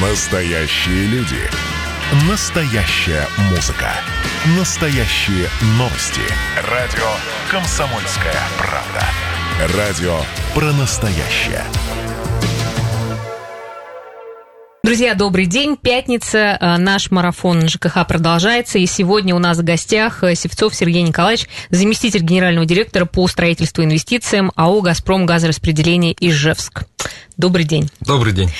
Настоящие люди. Настоящая музыка. Настоящие новости. Радио «Комсомольская правда». Радио про настоящее. Друзья, добрый день. Пятница. э, Наш марафон ЖКХ продолжается. И сегодня у нас в гостях э, Севцов Сергей Николаевич, заместитель генерального директора по строительству и инвестициям АО «Газпром» газораспределение Ижевск. Добрый день. Добрый день.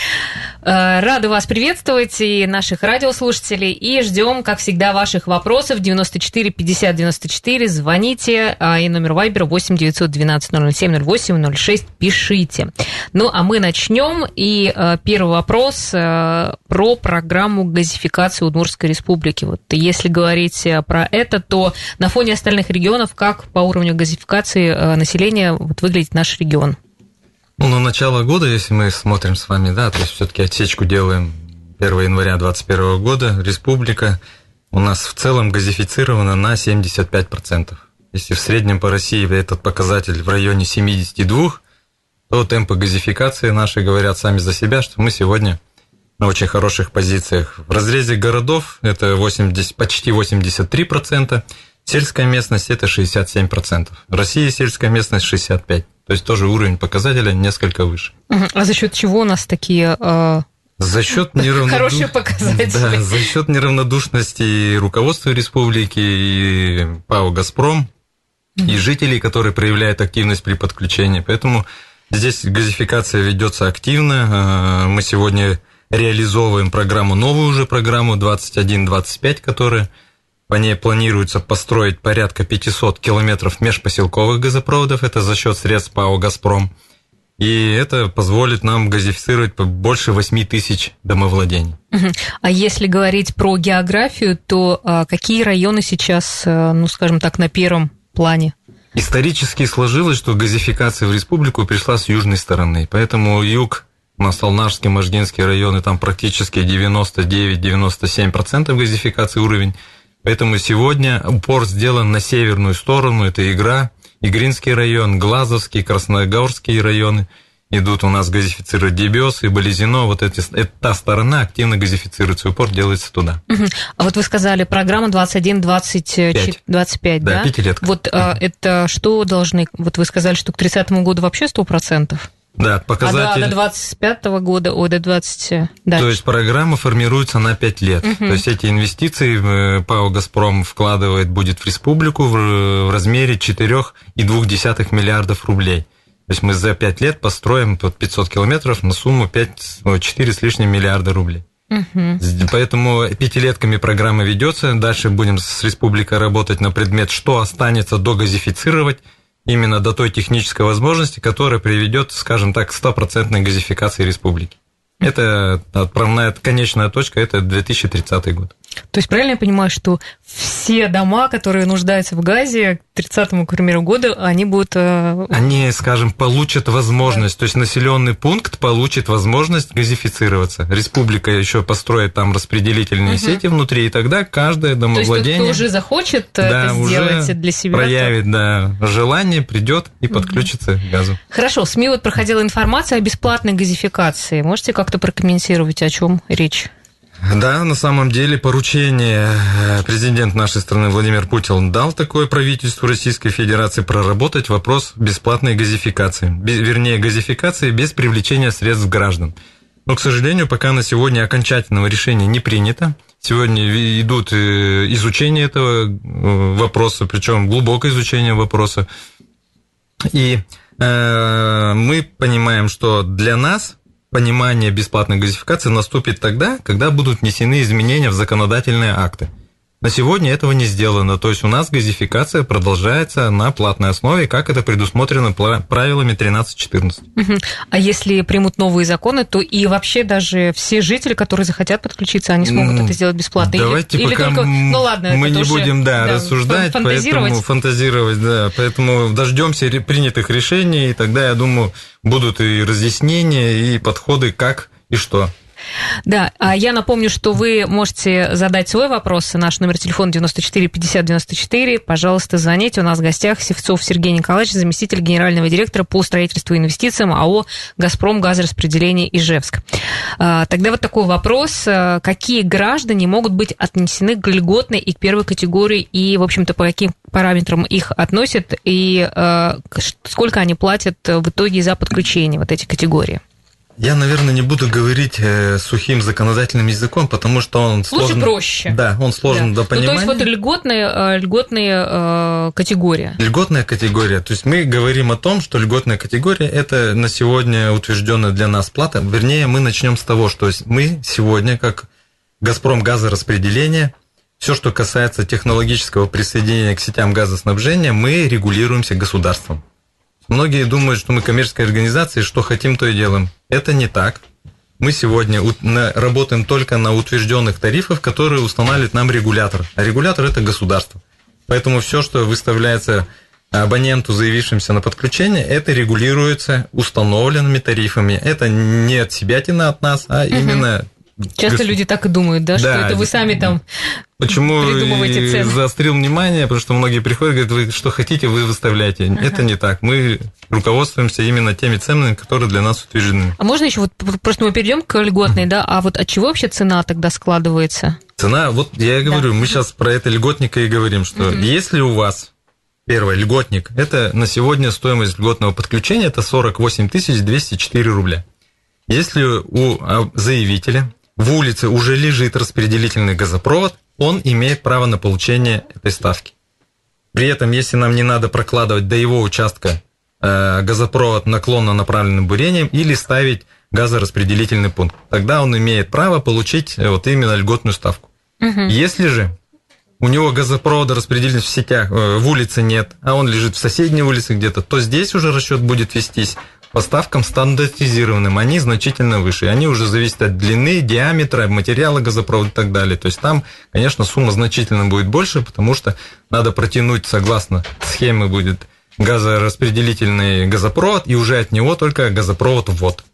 Э, Рады вас приветствовать и наших радиослушателей. И ждем, как всегда, ваших вопросов. 94 50 94. Звоните. а, И номер Вайбера 8 912 007 08 06. Пишите. Ну, а мы начнем. И э, первый вопрос э, про программу газификации Удмуртской республики. Вот если говорить про это, то на фоне остальных регионов, как по уровню газификации населения вот, выглядит наш регион? Ну, на начало года, если мы смотрим с вами, да, то есть все-таки отсечку делаем 1 января 2021 года, республика у нас в целом газифицирована на 75%. Если в среднем по России этот показатель в районе 72, то темпы газификации наши говорят сами за себя, что мы сегодня на очень хороших позициях. В разрезе городов это 80, почти 83%, сельская местность это 67%, в России сельская местность 65%. То есть тоже уровень показателя несколько выше. А за счет чего у нас такие э, За счет неравноду- Хорошие показатели. Да, за счет неравнодушности руководства республики и ПАО «Газпром», и жителей, которые проявляют активность при подключении. Поэтому здесь газификация ведется активно. Э, Мы сегодня реализовываем программу, новую уже программу 21-25, которая по ней планируется построить порядка 500 километров межпоселковых газопроводов. Это за счет средств ПАО «Газпром». И это позволит нам газифицировать больше 8 тысяч домовладений. А если говорить про географию, то а, какие районы сейчас, а, ну, скажем так, на первом плане? Исторически сложилось, что газификация в республику пришла с южной стороны, поэтому юг, у нас Алнашский, Мождинский районы, там практически 99-97% газификации уровень, поэтому сегодня упор сделан на северную сторону, это Игра, Игринский район, Глазовский, Красногорские районы, идут у нас газифицировать Дебес и Болезино, вот эти, это та сторона активно газифицируется, упор делается туда. Мгм. А вот вы сказали, программа 21-25, 25, да? Да, пятилетка. Вот а, это что должны... Вот вы сказали, что к 30 году вообще 100%? Да, А показатель... до, до 25 года, ой, до 20... Да. То есть программа формируется на 5 лет. То есть эти инвестиции э, ПАО «Газпром» вкладывает будет в республику в в размере 4,2 миллиардов рублей. То есть мы за 5 лет построим под 500 километров на сумму 5, ой, 4 с лишним миллиарда рублей. С- Поэтому пятилетками программа ведется. Дальше будем с республикой работать на предмет, что останется догазифицировать именно до той технической возможности, которая приведет, скажем так, к стопроцентной газификации республики. Это отправная конечная точка, это 2030 год. То есть правильно я понимаю, что все дома, которые нуждаются в газе к 30 к примеру, году, они будут... э, Они, скажем, получат возможность, то есть населенный пункт получит возможность газифицироваться. Республика еще построит там распределительные сети внутри, и тогда каждое То есть домовладение... кто уже захочет э, да, это уже сделать для себя... то- проявит да, желание, придет и подключится к газу. Хорошо, в СМИ вот проходила информация о бесплатной газификации. Можете как-то прокомментировать, о чем речь? Да, на самом деле поручение э, президент нашей страны Владимир Путин дал такое правительству Российской Федерации проработать вопрос бесплатной газификации, Бе- вернее газификации без привлечения средств граждан. Но, к сожалению, пока на сегодня окончательного решения не принято. Сегодня идут э, изучение этого э, вопроса, причем глубокое изучение вопроса. И э, мы понимаем, что для нас понимание бесплатной газификации наступит тогда, когда будут внесены изменения в законодательные акты. На сегодня этого не сделано, то есть у нас газификация продолжается на платной основе, как это предусмотрено правилами 13.14. Мгм. А если примут новые законы, то и вообще даже все жители, которые захотят подключиться, они смогут М, это сделать бесплатно? Или- Давайте или, пока только, м- ну ладно, мы не уже, будем да, да, рассуждать, фантазировать. поэтому фантазировать, да, поэтому дождемся принятых решений, и тогда, я думаю, будут и разъяснения, и подходы, как и что. Да, а я напомню, что вы можете задать свой вопрос. Наш номер телефона 94 50 94. Пожалуйста, звоните. У нас в гостях Севцов Сергей Николаевич, заместитель генерального директора по строительству и инвестициям АО «Газпром газораспределение Ижевск». А, тогда вот такой вопрос. А, какие граждане могут быть отнесены к льготной и к первой категории, и, в общем-то, по каким параметрам их относят, и а, сколько они платят в итоге за подключение вот эти категории? Я, наверное, не буду говорить э, сухим законодательным языком, потому что он сложен. Лучше проще. Да, он сложен да. до понимания. Ну, то есть вот льготная, э, льготная э, категория. Льготная категория. То есть мы говорим о том, что льготная категория – это на сегодня утвержденная для нас плата. Вернее, мы начнем с того, что мы сегодня, как «Газпром» газораспределение, все, что касается технологического присоединения к сетям газоснабжения, мы регулируемся государством. Многие думают, что мы коммерческая организация, что хотим, то и делаем. Это не так. Мы сегодня работаем только на утвержденных тарифах, которые устанавливает нам регулятор. А регулятор это государство. Поэтому все, что выставляется абоненту, заявившимся на подключение, это регулируется установленными тарифами. Это не от себя тина от нас, а угу. именно Часто люди так и думают, да, да что это вы сами там Почему придумываете цены. заострил внимание, потому что многие приходят и говорят, вы что хотите, вы выставляете. Ага. Это не так. Мы руководствуемся именно теми ценами, которые для нас утверждены. А можно еще вот просто мы перейдем к льготной, да? А вот от чего вообще цена тогда складывается? Цена, вот я и говорю, да. мы сейчас про это льготника и говорим, что угу. если у вас Первое, льготник. Это на сегодня стоимость льготного подключения это 48 204 рубля. Если у а, заявителя в улице уже лежит распределительный газопровод, он имеет право на получение этой ставки. При этом, если нам не надо прокладывать до его участка э, газопровод наклонно направленным бурением или ставить газораспределительный пункт, тогда он имеет право получить э, вот именно льготную ставку. Угу. Если же у него газопровода распределительных в сетях э, в улице нет, а он лежит в соседней улице где-то, то здесь уже расчет будет вестись поставкам стандартизированным, они значительно выше. Они уже зависят от длины, диаметра, материала газопровода и так далее. То есть там, конечно, сумма значительно будет больше, потому что надо протянуть, согласно схеме, будет газораспределительный газопровод, и уже от него только газопровод ввод.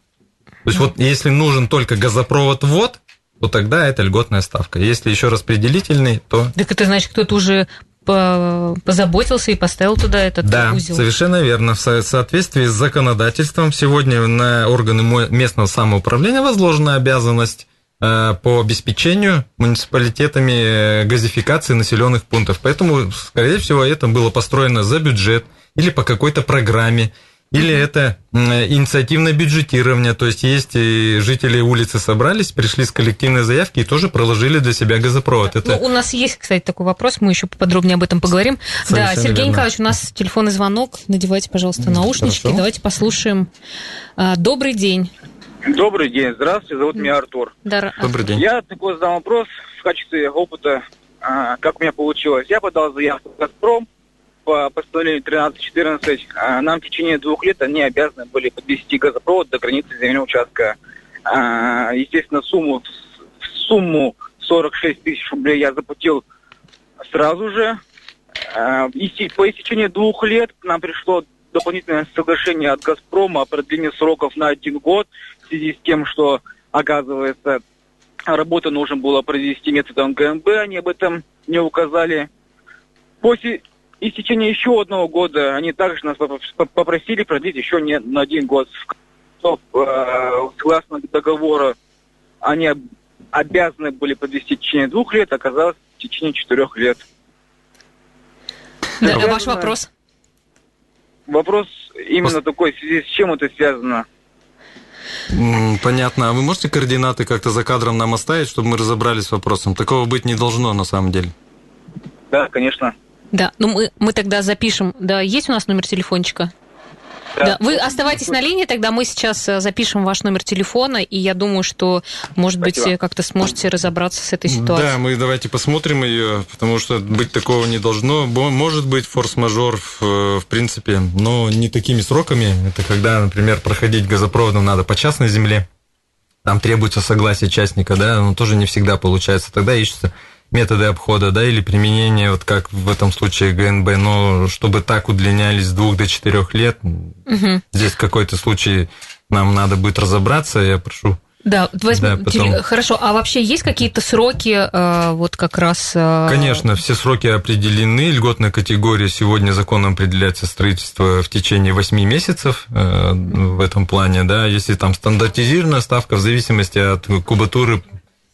То есть вот если нужен только газопровод ввод, то тогда это льготная ставка. Если еще распределительный, то... Так это значит, кто-то уже позаботился и поставил туда этот да, узел. Да, совершенно верно. В соответствии с законодательством сегодня на органы местного самоуправления возложена обязанность э, по обеспечению муниципалитетами э, газификации населенных пунктов. Поэтому, скорее всего, это было построено за бюджет или по какой-то программе. Или это инициативное бюджетирование, то есть есть и жители улицы собрались, пришли с коллективной заявки и тоже проложили для себя газопровод. Это... Ну, у нас есть, кстати, такой вопрос, мы еще подробнее об этом поговорим. Совершенно да, Сергей верно. Николаевич, у нас телефонный звонок, надевайте, пожалуйста, наушнички, Хорошо. давайте послушаем. А, добрый день. Добрый день, здравствуйте, зовут меня Артур. Да, Добрый день. Я такой задам вопрос в качестве опыта, а, как у меня получилось. Я подал заявку в «Газпром», по постановлению 13-14 а, нам в течение двух лет они обязаны были подвести газопровод до границы земельного участка. А, естественно, сумму, сумму 46 тысяч рублей я заплатил сразу же. А, по истечении двух лет нам пришло дополнительное соглашение от «Газпрома» о продлении сроков на один год в связи с тем, что, оказывается, работу нужно было провести методом ГМБ, они об этом не указали. После и в течение еще одного года они также нас попросили продлить еще не на один год. Э, согласно договору, они обязаны были подвести в течение двух лет, оказалось в течение четырех лет. Да, а ваш вопрос? Вопрос именно Пос... такой, в связи с чем это связано? Понятно. А вы можете координаты как-то за кадром нам оставить, чтобы мы разобрались с вопросом? Такого быть не должно на самом деле. Да, конечно. Да, ну мы, мы тогда запишем. Да, есть у нас номер телефончика? Да. да. Вы оставайтесь на линии, тогда мы сейчас э, запишем ваш номер телефона, и я думаю, что, может Спасибо. быть, как-то сможете разобраться с этой ситуацией. Да, мы давайте посмотрим ее, потому что быть такого не должно. Может быть форс-мажор, в, э, в принципе, но не такими сроками. Это когда, например, проходить газопроводом надо по частной земле, там требуется согласие частника, да, но тоже не всегда получается. Тогда ищется методы обхода, да, или применение, вот как в этом случае ГНБ, но чтобы так удлинялись с двух до четырех лет, угу. здесь какой-то случай нам надо будет разобраться, я прошу Да, возьмем, да потом... хорошо. А вообще есть какие-то сроки, э, вот как раз... Э, Конечно, все сроки определены. Льготная категория сегодня законом определяется строительство в течение 8 месяцев э, в этом плане, да. Если там стандартизированная ставка в зависимости от кубатуры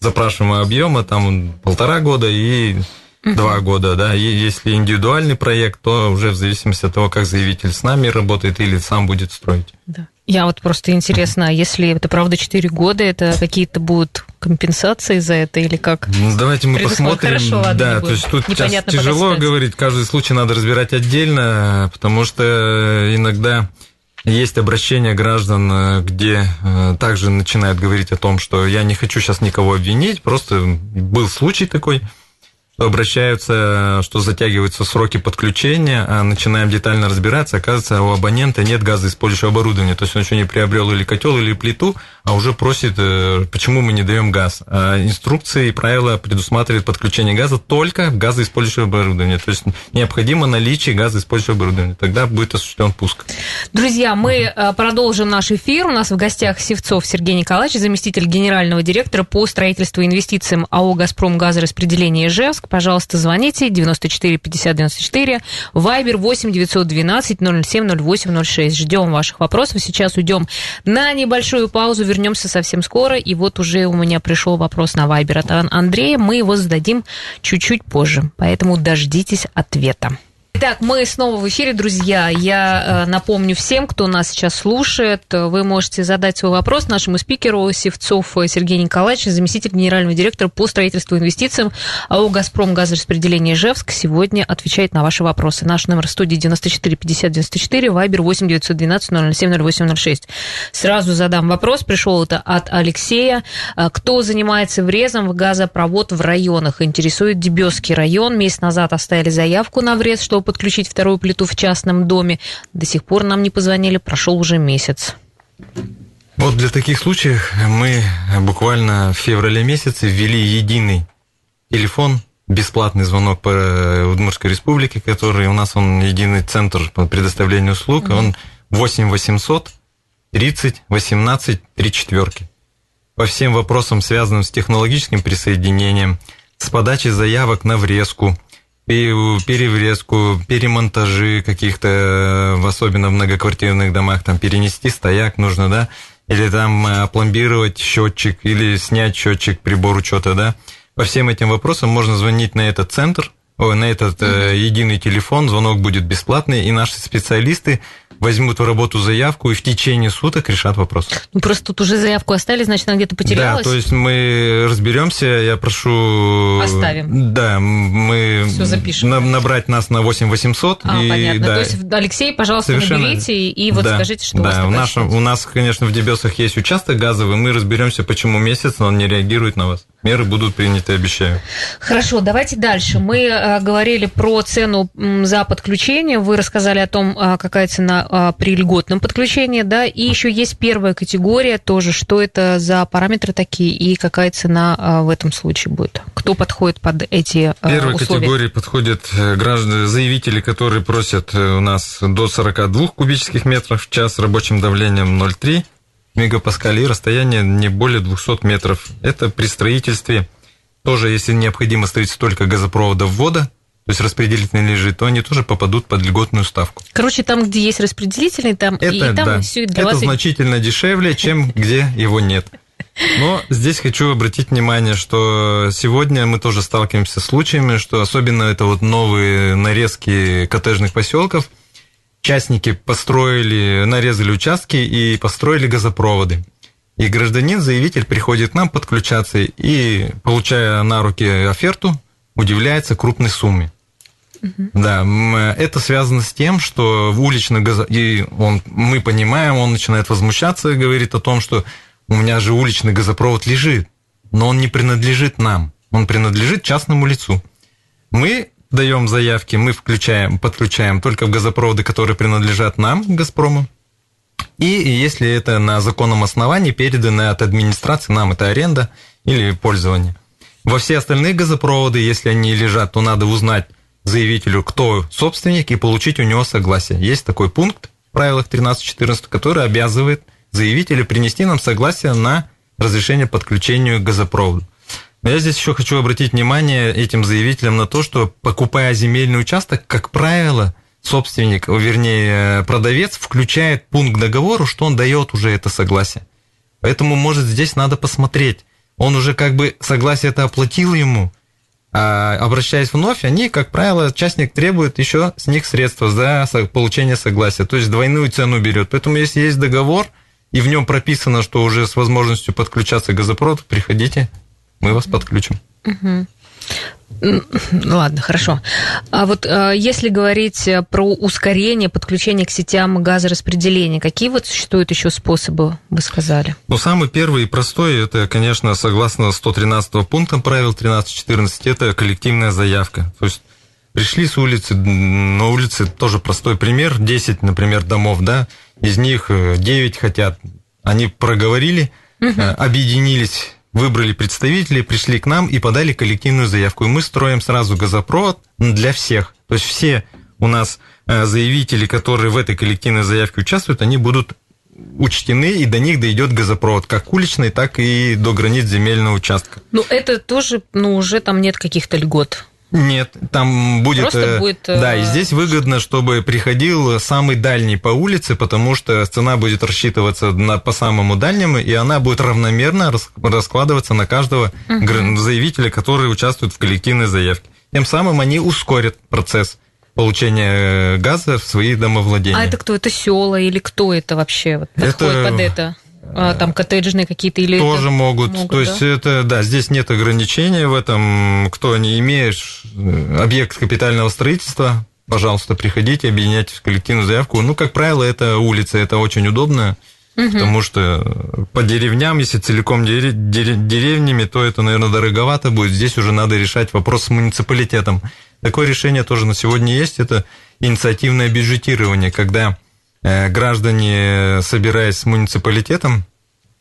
запрашиваемого объема, там полтора года и два года, да. И если индивидуальный проект, то уже в зависимости от того, как заявитель с нами работает или сам будет строить. Да. Я вот просто интересно, а если это правда 4 года, это какие-то будут компенсации за это или как? Ну, давайте мы посмотрим. Хорошо, ладно, да, то есть тут сейчас тяжело говорить, каждый случай надо разбирать отдельно, потому что иногда есть обращения граждан, где э, также начинают говорить о том, что я не хочу сейчас никого обвинить, просто был случай такой, обращаются, что затягиваются сроки подключения, а начинаем детально разбираться, оказывается, у абонента нет газоиспользующего оборудования, то есть он еще не приобрел или котел, или плиту, а уже просит, э, почему мы не даем газ. А инструкции и правила предусматривают подключение газа только газоиспользующего оборудования, то есть необходимо наличие газоиспользующего оборудования, тогда будет осуществлен пуск. Друзья, мы угу. продолжим наш эфир. У нас в гостях Севцов Сергей Николаевич, заместитель генерального директора по строительству и инвестициям АО «Газпром» газораспределение Ижевск пожалуйста, звоните 94 50 94, Вайбер 8 912 07 08 06. Ждем ваших вопросов. Сейчас уйдем на небольшую паузу, вернемся совсем скоро. И вот уже у меня пришел вопрос на Вайбер от Андрея. Мы его зададим чуть-чуть позже, поэтому дождитесь ответа. Итак, мы снова в эфире, друзья. Я э, напомню всем, кто нас сейчас слушает, вы можете задать свой вопрос нашему спикеру Севцов Сергею Николаевичу, заместитель генерального директора по строительству и инвестициям АО «Газпром» газораспределение Ижевск. Сегодня отвечает на ваши вопросы. Наш номер студии 94 50 94, вайбер 8 912 007 08 06. Сразу задам вопрос. Пришел это от Алексея. Э, кто занимается врезом в газопровод в районах? Интересует Дебесский район. Месяц назад оставили заявку на врез, чтобы подключить вторую плиту в частном доме. До сих пор нам не позвонили, прошел уже месяц. Вот для таких случаев мы буквально в феврале месяце ввели единый телефон, бесплатный звонок по Удмуртской республике, который у нас он единый центр по предоставлению услуг, mm-hmm. он 8 800 30 18 3 четверки. По всем вопросам, связанным с технологическим присоединением, с подачей заявок на врезку – переврезку, перемонтажи каких-то, особенно в многоквартирных домах, там перенести стояк нужно, да, или там э, опломбировать счетчик, или снять счетчик, прибор учета, да. По всем этим вопросам можно звонить на этот центр, на этот mm-hmm. единый телефон, звонок будет бесплатный, и наши специалисты возьмут в работу заявку и в течение суток решат вопрос. Ну, просто тут уже заявку оставили, значит, она где-то потерялась. Да, то есть мы разберемся, я прошу... Оставим. Да, мы... Все запишем. набрать нас на 8 800. А, и, понятно. Да, то есть, Алексей, пожалуйста, Совершенно... наберите и вот да, скажите, что да, у вас Да, у нас, конечно, в Дебесах есть участок газовый, мы разберемся, почему месяц он не реагирует на вас. Меры будут приняты, обещаю. Хорошо, давайте дальше. Мы э, говорили про цену за подключение. Вы рассказали о том, э, какая цена э, при льготном подключении, да, и еще есть первая категория тоже, что это за параметры такие и какая цена в этом случае будет. Кто подходит под эти Первой условия? категории подходят граждане, заявители, которые просят у нас до 42 кубических метров в час рабочим давлением 0,3 мегапаскалей, расстояние не более 200 метров. Это при строительстве, тоже если необходимо строить столько газопроводов ввода, то есть распределительный лежит, то они тоже попадут под льготную ставку. Короче, там, где есть распределительный, там это, и там да. все для это вас... значительно дешевле, чем где его нет. Но здесь хочу обратить внимание, что сегодня мы тоже сталкиваемся с случаями, что особенно это вот новые нарезки коттеджных поселков – частники построили, нарезали участки и построили газопроводы. И гражданин-заявитель приходит к нам подключаться и, получая на руки оферту, удивляется крупной сумме. Угу. Да, это связано с тем, что в уличных газо... и он, мы понимаем, он начинает возмущаться и говорит о том, что у меня же уличный газопровод лежит, но он не принадлежит нам, он принадлежит частному лицу. Мы даем заявки, мы включаем, подключаем только в газопроводы, которые принадлежат нам, Газпрому. И если это на законном основании передано от администрации, нам это аренда или пользование. Во все остальные газопроводы, если они лежат, то надо узнать заявителю, кто собственник, и получить у него согласие. Есть такой пункт в правилах 13.14, который обязывает заявителя принести нам согласие на разрешение подключению к газопроводу. Но я здесь еще хочу обратить внимание этим заявителям на то, что покупая земельный участок, как правило, собственник, вернее, продавец включает пункт к договору, что он дает уже это согласие. Поэтому, может, здесь надо посмотреть. Он уже как бы согласие это оплатил ему, а обращаясь вновь, они, как правило, частник требует еще с них средства за получение согласия, то есть двойную цену берет. Поэтому, если есть договор, и в нем прописано, что уже с возможностью подключаться к газопроводу, приходите, мы вас подключим. Угу. Ладно, хорошо. А вот э, если говорить про ускорение подключения к сетям газораспределения, какие вот существуют еще способы, вы сказали? Ну, самый первый и простой, это, конечно, согласно 113 пунктам правил 13.14, это коллективная заявка. То есть пришли с улицы, на улице тоже простой пример, 10, например, домов, да, из них 9 э, хотят, они проговорили, угу. объединились выбрали представителей, пришли к нам и подали коллективную заявку. И мы строим сразу газопровод для всех. То есть все у нас э, заявители, которые в этой коллективной заявке участвуют, они будут учтены, и до них дойдет газопровод, как уличный, так и до границ земельного участка. Ну, это тоже, ну, уже там нет каких-то льгот. Нет, там будет... Просто э, будет... Да, и э, здесь выгодно, чтобы приходил самый дальний по улице, потому что цена будет рассчитываться на, по самому дальнему, и она будет равномерно раскладываться на каждого угу. заявителя, который участвует в коллективной заявке. Тем самым они ускорят процесс получения э, газа в свои домовладения. А это кто? Это села или кто это вообще вот, подходит это... под это? А, там коттеджные какие-то или тоже могут. могут. То да? есть это да, здесь нет ограничения в этом. Кто не имеешь э, объект капитального строительства, пожалуйста, приходите, объединяйтесь в коллективную заявку. Ну, как правило, это улица, это очень удобно. Угу. Потому что по деревням, если целиком деревнями, то это, наверное, дороговато будет. Здесь уже надо решать вопрос с муниципалитетом. Такое решение тоже на сегодня есть. Это инициативное бюджетирование, когда граждане, собираясь с муниципалитетом,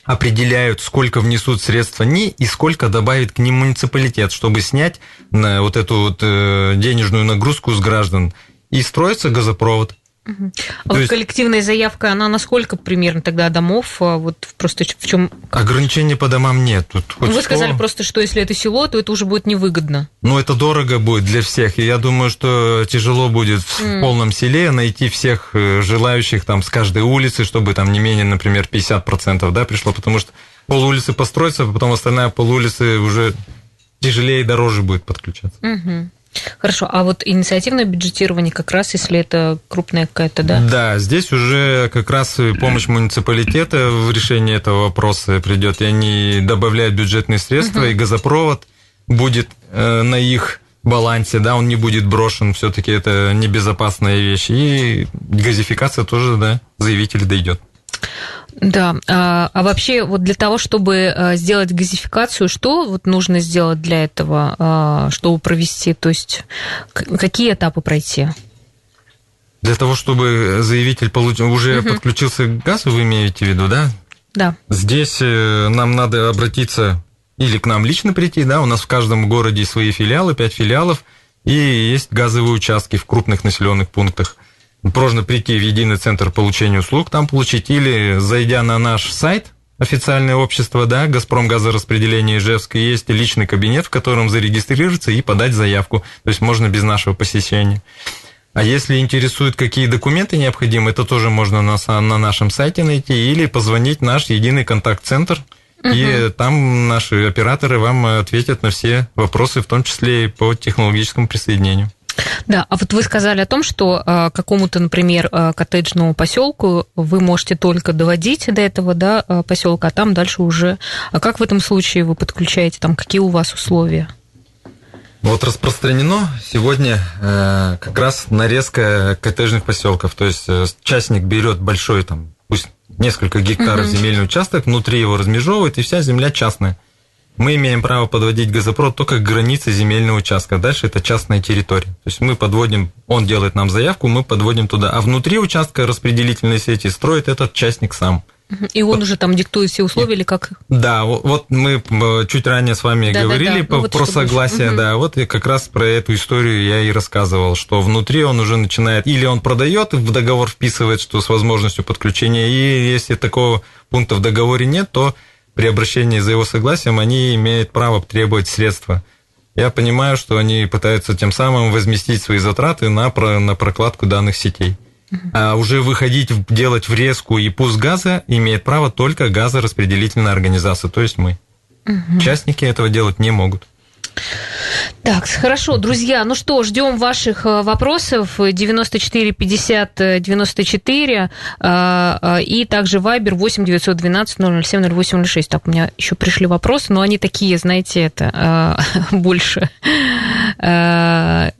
определяют, сколько внесут средства они и сколько добавит к ним муниципалитет, чтобы снять вот эту вот э, денежную нагрузку с граждан. И строится газопровод. Угу. А вот есть... коллективная заявка, она насколько примерно тогда домов? А вот просто в чем? Ограничений по домам нет. Тут хоть Вы сказали просто, что если это село, то это уже будет невыгодно. Ну, это дорого будет для всех. И я думаю, что тяжело будет в mm. полном селе найти всех э, желающих там с каждой улицы, чтобы там не менее, например, 50% да, пришло, потому что пол улицы построится, а потом остальная пол улицы уже тяжелее и дороже будет подключаться. Угу. Хорошо, а вот инициативное бюджетирование как раз, если это крупная какая-то, да? Да, здесь уже как раз помощь муниципалитета в решении этого вопроса придет, и они добавляют бюджетные средства, угу. и газопровод будет э, на их балансе, да, он не будет брошен, все-таки это небезопасная вещь, и газификация тоже, да, заявитель дойдет. Да, а, а вообще вот для того, чтобы а, сделать газификацию, что вот нужно сделать для этого, а, чтобы провести, то есть какие этапы пройти? Для того, чтобы заявитель получил, уже угу. подключился к газу, вы имеете в виду, да? Да. Здесь э, нам надо обратиться или к нам лично прийти, да, у нас в каждом городе свои филиалы, пять филиалов, и есть газовые участки в крупных населенных пунктах – можно прийти в единый центр получения услуг, там получить, или зайдя на наш сайт, официальное общество, да, Газпром газораспределение Ижевска, есть личный кабинет, в котором зарегистрироваться и подать заявку. То есть можно без нашего посещения. А если интересуют, какие документы необходимы, это тоже можно на, на нашем сайте найти или позвонить в наш единый контакт-центр, угу. и там наши операторы вам ответят на все вопросы, в том числе и по технологическому присоединению. Да, а вот вы сказали о том, что э, какому-то, например, э, коттеджному поселку вы можете только доводить до этого да, э, поселка, а там дальше уже. А как в этом случае вы подключаете, там какие у вас условия? Вот распространено сегодня э, как раз нарезка коттеджных поселков. То есть э, частник берет большой, там, пусть несколько гектаров угу. земельный участок, внутри его размежевывает, и вся земля частная мы имеем право подводить газопровод только к границе земельного участка. Дальше это частная территория. То есть мы подводим, он делает нам заявку, мы подводим туда. А внутри участка распределительной сети строит этот частник сам. И он вот. уже там диктует все условия или как? Да, вот мы чуть ранее с вами да, говорили да, да. Ну, вот про согласие, да, вот и как раз про эту историю я и рассказывал, что внутри он уже начинает, или он продает, в договор вписывает, что с возможностью подключения, и если такого пункта в договоре нет, то при обращении за его согласием они имеют право требовать средства. Я понимаю, что они пытаются тем самым возместить свои затраты на, на прокладку данных сетей. А уже выходить, делать врезку и пуск газа имеет право только газораспределительная организация, то есть мы. Угу. Частники этого делать не могут. Так, хорошо, друзья, ну что, ждем ваших э, вопросов 94 50 94 и также Viber 8 912 007 0806. Так, у меня еще пришли вопросы, но они такие, знаете, это э, больше э,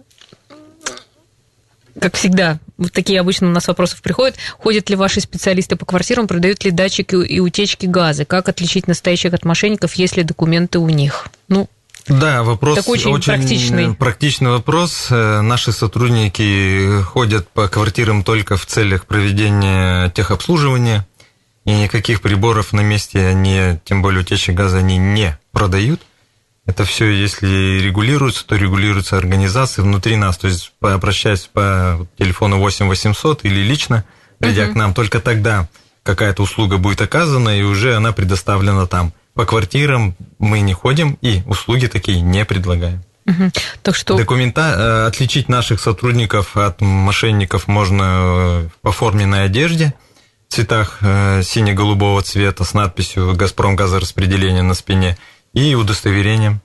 как всегда, вот такие обычно у нас вопросы приходят. Ходят ли ваши специалисты по квартирам, продают ли датчики и утечки газа? Как отличить настоящих от мошенников, если документы у них? Ну, да, вопрос Такой очень, очень практичный. практичный вопрос. Э, наши сотрудники ходят по квартирам только в целях проведения техобслуживания, и никаких приборов на месте они, тем более утечек газа, они не продают. Это все, если регулируется, то регулируется организация внутри нас. То есть, обращаясь по телефону 8 800 или лично, придя угу. к нам, только тогда какая-то услуга будет оказана, и уже она предоставлена там по квартирам мы не ходим и услуги такие не предлагаем. Угу. Так что... Документа... Э, отличить наших сотрудников от мошенников можно э, по форменной одежде, в цветах э, сине-голубого цвета с надписью «Газпром газораспределение» на спине и удостоверением.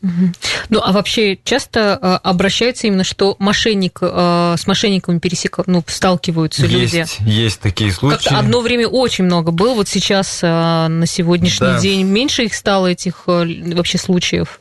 Ну, а вообще часто обращаются именно, что мошенник с мошенниками пересек... ну, сталкиваются есть, люди. Есть такие случаи. Как-то одно время очень много было, вот сейчас на сегодняшний да. день меньше их стало, этих вообще случаев?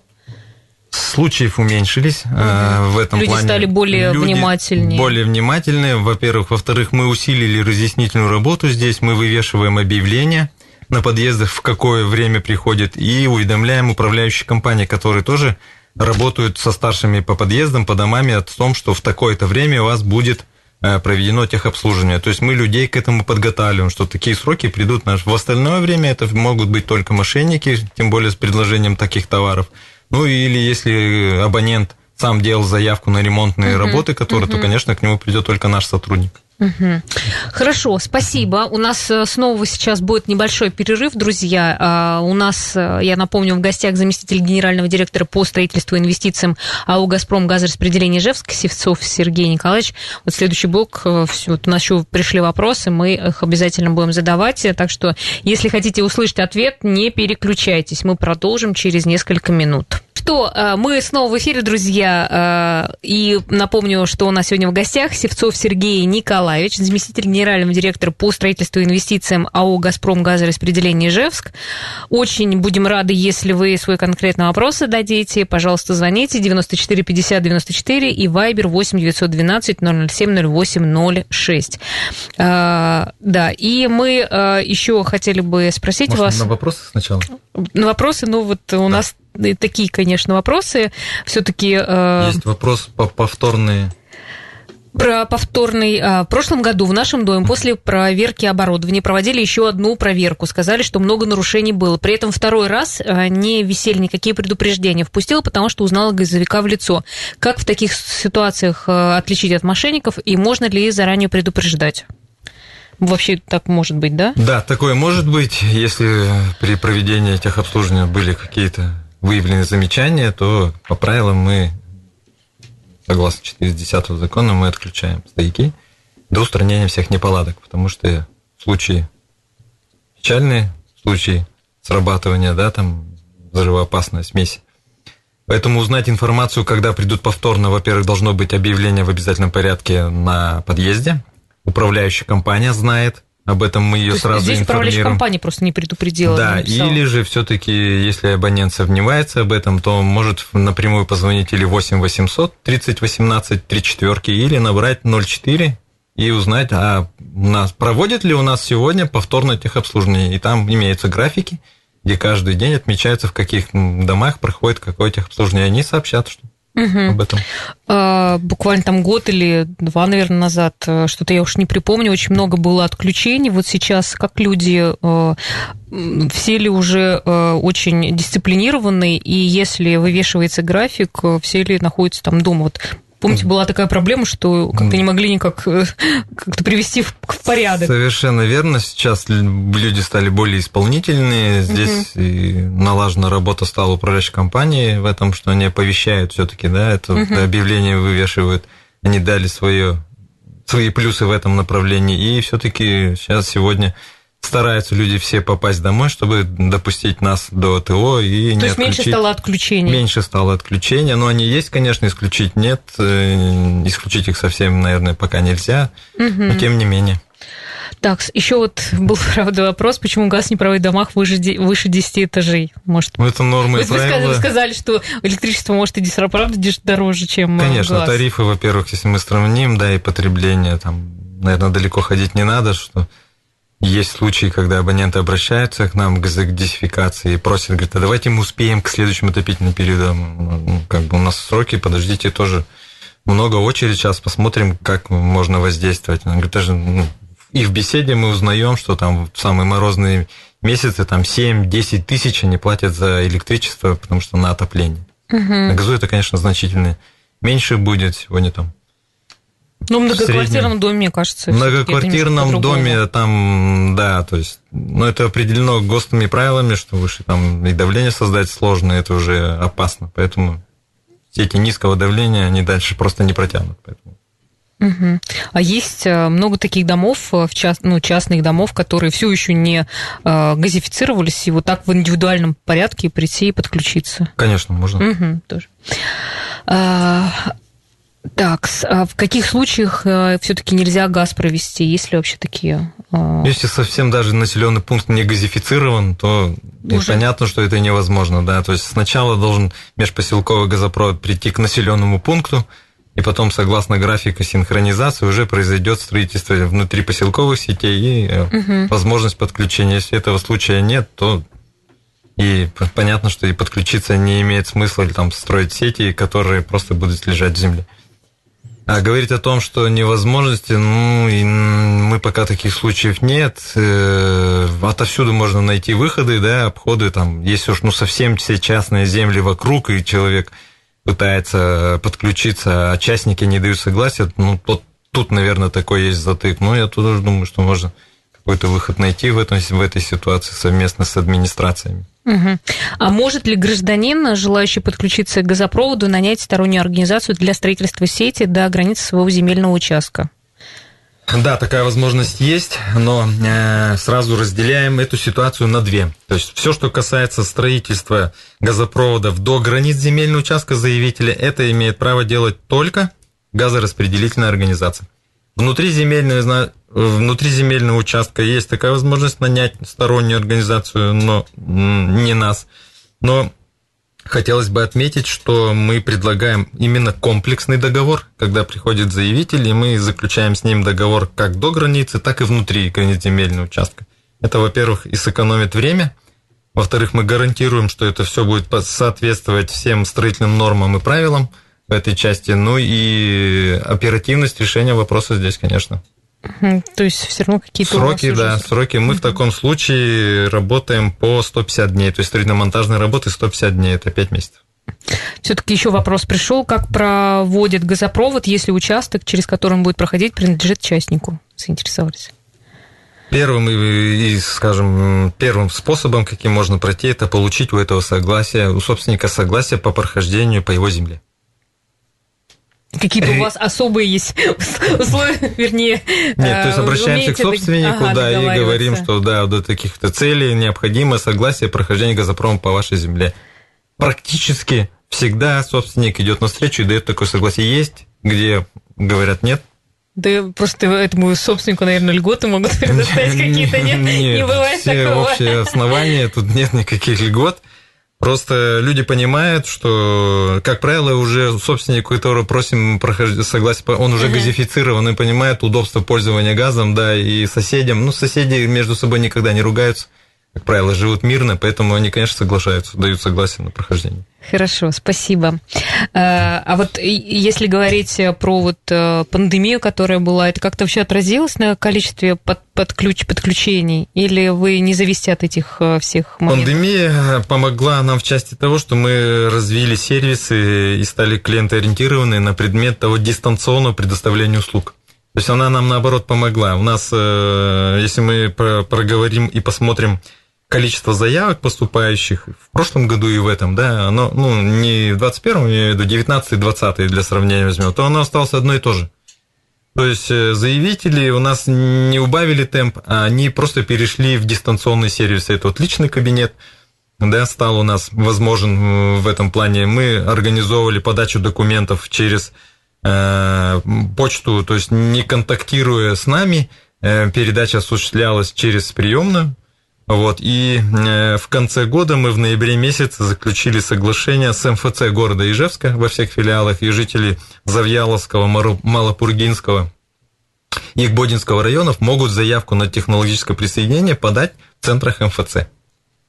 Случаев уменьшились угу. в этом Люди плане. стали более Люди внимательнее. Более внимательные, во-первых. Во-вторых, мы усилили разъяснительную работу здесь, мы вывешиваем объявления на подъездах, в какое время приходит, и уведомляем управляющие компании, которые тоже работают со старшими по подъездам, по домам, о том, что в такое-то время у вас будет э, проведено техобслуживание. То есть мы людей к этому подготавливаем, что такие сроки придут. Наш. В остальное время это могут быть только мошенники, тем более с предложением таких товаров. Ну или если абонент сам делал заявку на ремонтные угу, работы, которые, угу. то, конечно, к нему придет только наш сотрудник. Хорошо, спасибо. У нас э, снова сейчас будет небольшой перерыв, друзья. А, у нас, э, я напомню, в гостях заместитель генерального директора по строительству и инвестициям АО «Газпром» газораспределение Ижевск Севцов Сергей Николаевич. Вот следующий блок, э, вот у нас еще пришли вопросы, мы их обязательно будем задавать. Так что, если хотите услышать ответ, не переключайтесь. Мы продолжим через несколько минут что, э, мы снова в эфире, друзья. Э, и напомню, что у нас сегодня в гостях Севцов Сергей Николаевич, заместитель генерального директора по строительству и инвестициям АО «Газпром» газораспределение Ижевск. Очень будем рады, если вы свой конкретный вопрос зададите. Пожалуйста, звоните 94 50 94 и Viber 8 912 007 08 06. Да, и мы еще хотели бы спросить Может, вас... на вопросы сначала? На вопросы, ну вот у да. нас такие, конечно, вопросы. Все-таки... Э, Есть вопрос по повторные про повторный. А, в прошлом году в нашем доме после проверки оборудования проводили еще одну проверку. Сказали, что много нарушений было. При этом второй раз а, не висели никакие предупреждения. Впустила, потому что узнала газовика в лицо. Как в таких ситуациях а, отличить от мошенников и можно ли заранее предупреждать? Вообще так может быть, да? Да, такое может быть, если при проведении техобслуживания были какие-то выявлены замечания, то по правилам мы, согласно 410 закона, мы отключаем стояки до устранения всех неполадок, потому что случаи печальные, случаи срабатывания, да, там взрывоопасная смесь. Поэтому узнать информацию, когда придут повторно, во-первых, должно быть объявление в обязательном порядке на подъезде. Управляющая компания знает, об этом мы ее То сразу здесь информируем. Здесь компания просто не предупредила. Да, или же все-таки, если абонент сомневается об этом, то может напрямую позвонить или 8 800 30 18 3 четверки, или набрать 04 и узнать, а у нас проводят ли у нас сегодня повторное техобслуживание. И там имеются графики, где каждый день отмечается, в каких домах проходит какое техобслуживание. И они сообщат, что угу. об этом? А, буквально там год или два, наверное, назад, э, что-то я уж не припомню, очень много было отключений. Вот сейчас как люди э, все ли уже э, очень дисциплинированные, и если вывешивается график, все ли находятся там дома? Вот Помните, была такая проблема, что как-то не могли никак э, как-то привести в, в порядок. Совершенно верно. Сейчас люди стали более исполнительные. Здесь угу. и налажена работа стала управляющей компании в этом, что они оповещают все-таки, да, это угу. объявление вывешивают. Они дали свое, свои плюсы в этом направлении. И все-таки сейчас сегодня стараются люди все попасть домой, чтобы допустить нас до ТО и То не есть отключить. меньше стало отключений? Меньше стало отключения, но они есть, конечно, исключить нет, э, исключить их совсем, наверное, пока нельзя, угу. но тем не менее. Так, еще вот был, правда, вопрос, почему газ не проводит в домах выше, выше 10 этажей? Может, ну, это нормы вы правила. Вы сказали, что электричество может и правда дороже, чем э, Конечно, газ. тарифы, во-первых, если мы сравним, да, и потребление, там, наверное, далеко ходить не надо, что есть случаи, когда абоненты обращаются к нам к газодесификации и просят, говорят, а давайте мы успеем к следующему отопительному периоду. Ну, как бы у нас сроки, подождите, тоже много очередь, сейчас посмотрим, как можно воздействовать. Он говорит, даже ну, и в беседе мы узнаем, что там в самые морозные месяцы там 7-10 тысяч они платят за электричество, потому что на отопление. Угу. На газу это, конечно, значительно меньше будет. Сегодня там ну, в многоквартирном доме, мне кажется. В многоквартирном доме там, да, то есть, ну, это определено ГОСТами правилами, что выше там и давление создать сложно, это уже опасно. Поэтому сети низкого давления, они дальше просто не протянут. Поэтому. Угу. А есть э, много таких домов, э, в част, ну, частных домов, которые все еще не э, газифицировались, и вот так в индивидуальном порядке прийти и подключиться. Конечно, можно. Угу, тоже. А, так, а в каких случаях э, все-таки нельзя газ провести? Есть ли вообще такие? Э, Если совсем даже населенный пункт не газифицирован, то Уже? понятно, что это невозможно, да. То есть сначала должен межпоселковый газопровод прийти к населенному пункту, и потом, согласно графику синхронизации, уже произойдет строительство внутри поселковых сетей и угу. возможность подключения. Если этого случая нет, то и понятно, что и подключиться не имеет смысла или там строить сети, которые просто будут лежать в земле. А говорить о том, что невозможности, ну, и мы пока таких случаев нет. Э, отовсюду можно найти выходы, да, обходы, там, если уж, ну, совсем все частные земли вокруг, и человек пытается подключиться, а частники не дают согласия, ну, тут, тут наверное, такой есть затык. Но я тоже думаю, что можно какой-то выход найти в, этом, в этой ситуации совместно с администрациями. Угу. А может ли гражданин, желающий подключиться к газопроводу, нанять стороннюю организацию для строительства сети до границы своего земельного участка? Да, такая возможность есть, но э, сразу разделяем эту ситуацию на две. То есть все, что касается строительства газопроводов до границ земельного участка заявителя, это имеет право делать только газораспределительная организация. Внутри земельного, внутри земельного участка есть такая возможность нанять стороннюю организацию, но не нас. Но хотелось бы отметить, что мы предлагаем именно комплексный договор, когда приходит заявитель, и мы заключаем с ним договор как до границы, так и внутри границ земельного участка. Это, во-первых, и сэкономит время, во-вторых, мы гарантируем, что это все будет соответствовать всем строительным нормам и правилам – в этой части. Ну и оперативность решения вопроса здесь, конечно. То есть все равно какие-то сроки, да, сроки. Мы в таком случае работаем по 150 дней, то есть строительно-монтажные работы 150 дней, это 5 месяцев. Все-таки еще вопрос пришел, как проводит газопровод, если участок, через который он будет проходить, принадлежит частнику? Заинтересовались. Первым и, скажем, первым способом, каким можно пройти, это получить у этого согласия, у собственника согласие по прохождению по его земле. Какие-то у вас особые есть условия, вернее. Нет, то есть э, обращаемся к собственнику, ага, да, и говорим, что да, до таких-то целей необходимо согласие прохождения газопрома по вашей земле. Практически всегда собственник идет навстречу и дает такое согласие. Есть, где говорят нет, да просто этому собственнику, наверное, льготы могут предоставить какие-то, нет? Не бывает все такого. общие основания, тут нет никаких льгот. Просто люди понимают, что, как правило, уже собственник, которого просим согласие, он уже uh-huh. газифицирован и понимает удобство пользования газом, да, и соседям. Ну, соседи между собой никогда не ругаются. Как правило, живут мирно, поэтому они, конечно, соглашаются, дают согласие на прохождение. Хорошо, спасибо. А, а вот если говорить про вот э, пандемию, которая была, это как-то вообще отразилось на количестве под, подключ, подключений? Или вы не зависите от этих э, всех моментов? Пандемия помогла нам в части того, что мы развили сервисы и стали клиентоориентированы на предмет того дистанционного предоставления услуг. То есть она нам, наоборот, помогла. У нас, э, если мы проговорим и посмотрим количество заявок поступающих в прошлом году и в этом, да, оно, ну, не в 21-м, я имею в виду 19 20 для сравнения возьмем, то оно осталось одно и то же. То есть э, заявители у нас не убавили темп, а они просто перешли в дистанционный сервис. Это вот личный кабинет, да, стал у нас возможен э, в этом плане. Мы организовывали подачу документов через э, почту, то есть не контактируя с нами, э, передача осуществлялась через приемную. Вот, и э, в конце года мы в ноябре месяце заключили соглашение с МФЦ города Ижевска во всех филиалах, и жители Завьяловского, Малопургинского и Бодинского районов могут заявку на технологическое присоединение подать в центрах МФЦ.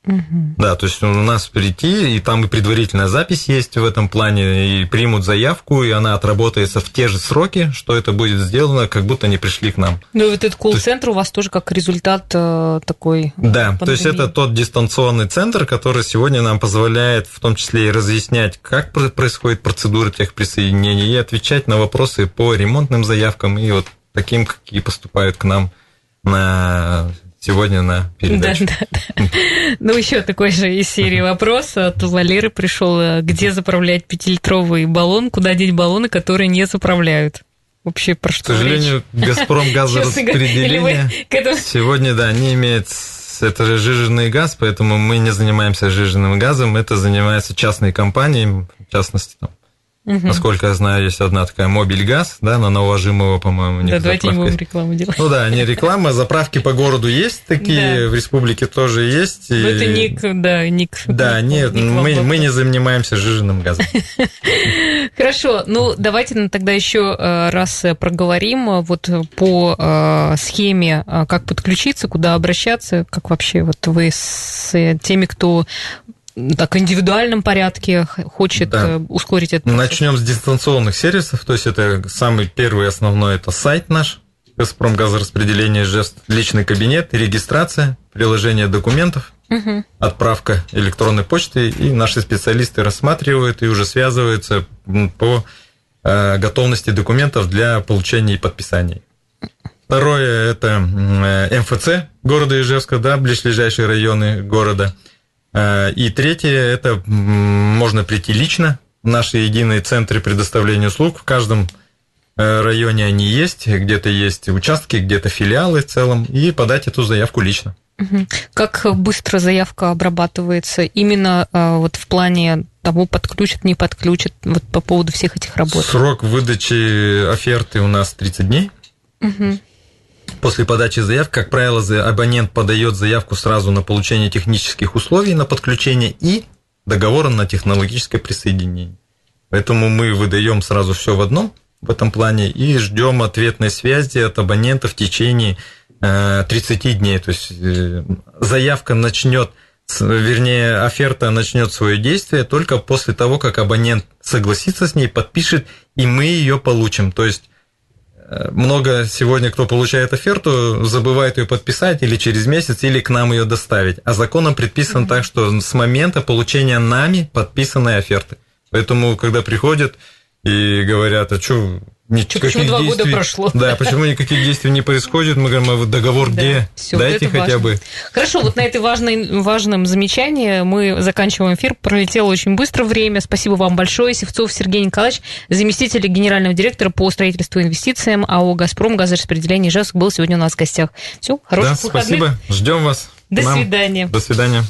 Угу. Да, то есть у нас прийти, и там и предварительная запись есть в этом плане, и примут заявку, и она отработается в те же сроки, что это будет сделано, как будто они пришли к нам. Ну, и вот этот колл-центр у вас тоже как результат э, такой Да, пандемии. то есть это тот дистанционный центр, который сегодня нам позволяет в том числе и разъяснять, как происходит процедура тех присоединений, и отвечать на вопросы по ремонтным заявкам, и вот таким, какие поступают к нам на сегодня на передачу. Да, да, да. Ну, еще такой же из серии вопрос от Валеры пришел, где заправлять пятилитровый баллон, куда деть баллоны, которые не заправляют? Вообще про что К сожалению, Газпром газораспределение сегодня, да, не имеет это же жиженный газ, поэтому мы не занимаемся жиженным газом, это занимается частные компании, в частности, там, Угу. Насколько я знаю, есть одна такая Мобильгаз, да, на Новожимова, по-моему, Да, давайте не будем рекламу делать. Ну да, не реклама, заправки по городу есть такие, да. в республике тоже есть. И... Это ник, да, ник. Да, нет, мы, мы не занимаемся жиженным газом. Хорошо, ну давайте тогда еще э, раз проговорим вот по э, схеме, э, как подключиться, куда обращаться, как вообще вот вы с теми, кто так индивидуальном порядке хочет да. Э, ускорить это. Начнем с дистанционных сервисов, то есть это самый первый основной это сайт наш Газпром газораспределение жест личный кабинет, регистрация, приложение документов, угу. отправка электронной почты, и наши специалисты рассматривают и уже связываются по э, готовности документов для получения и подписания. Второе – это МФЦ города Ижевска, да, ближайшие районы города – Э, и третье, это можно прийти лично в наши единые центры предоставления услуг. В каждом э, районе они есть, где-то есть участки, где-то филиалы в целом, и подать эту заявку лично. Как быстро заявка обрабатывается именно э, вот в плане того, подключат, не подключат, вот по поводу всех этих работ? Срок выдачи оферты у нас 30 дней. Угу. После подачи заявки, как правило, абонент подает заявку сразу на получение технических условий на подключение и договора на технологическое присоединение. Поэтому мы выдаем сразу все в одном в этом плане и ждем ответной связи от абонента в течение 30 э, дней. То есть э, заявка начнет, вернее, оферта начнет свое действие только после того, как абонент согласится с ней, подпишет, и мы ее получим. То есть много сегодня, кто получает оферту, забывает ее подписать или через месяц, или к нам ее доставить. А законом предписано mm-hmm. так, что с момента получения нами подписанной оферты. Поэтому, когда приходят и говорят, а что Ничего, почему два действий, года прошло? Да, почему никаких действий не происходит? Мы говорим, а договор да, где? Все, Дайте хотя важно. бы. Хорошо, вот на этой важной, важном замечании мы заканчиваем эфир. Пролетело очень быстро время. Спасибо вам большое. Севцов Сергей Николаевич, заместитель генерального директора по строительству и инвестициям АО «Газпром» газораспределение Ижевск был сегодня у нас в гостях. Все, хороших да, выходных. спасибо. Ждем вас. До свидания. До свидания.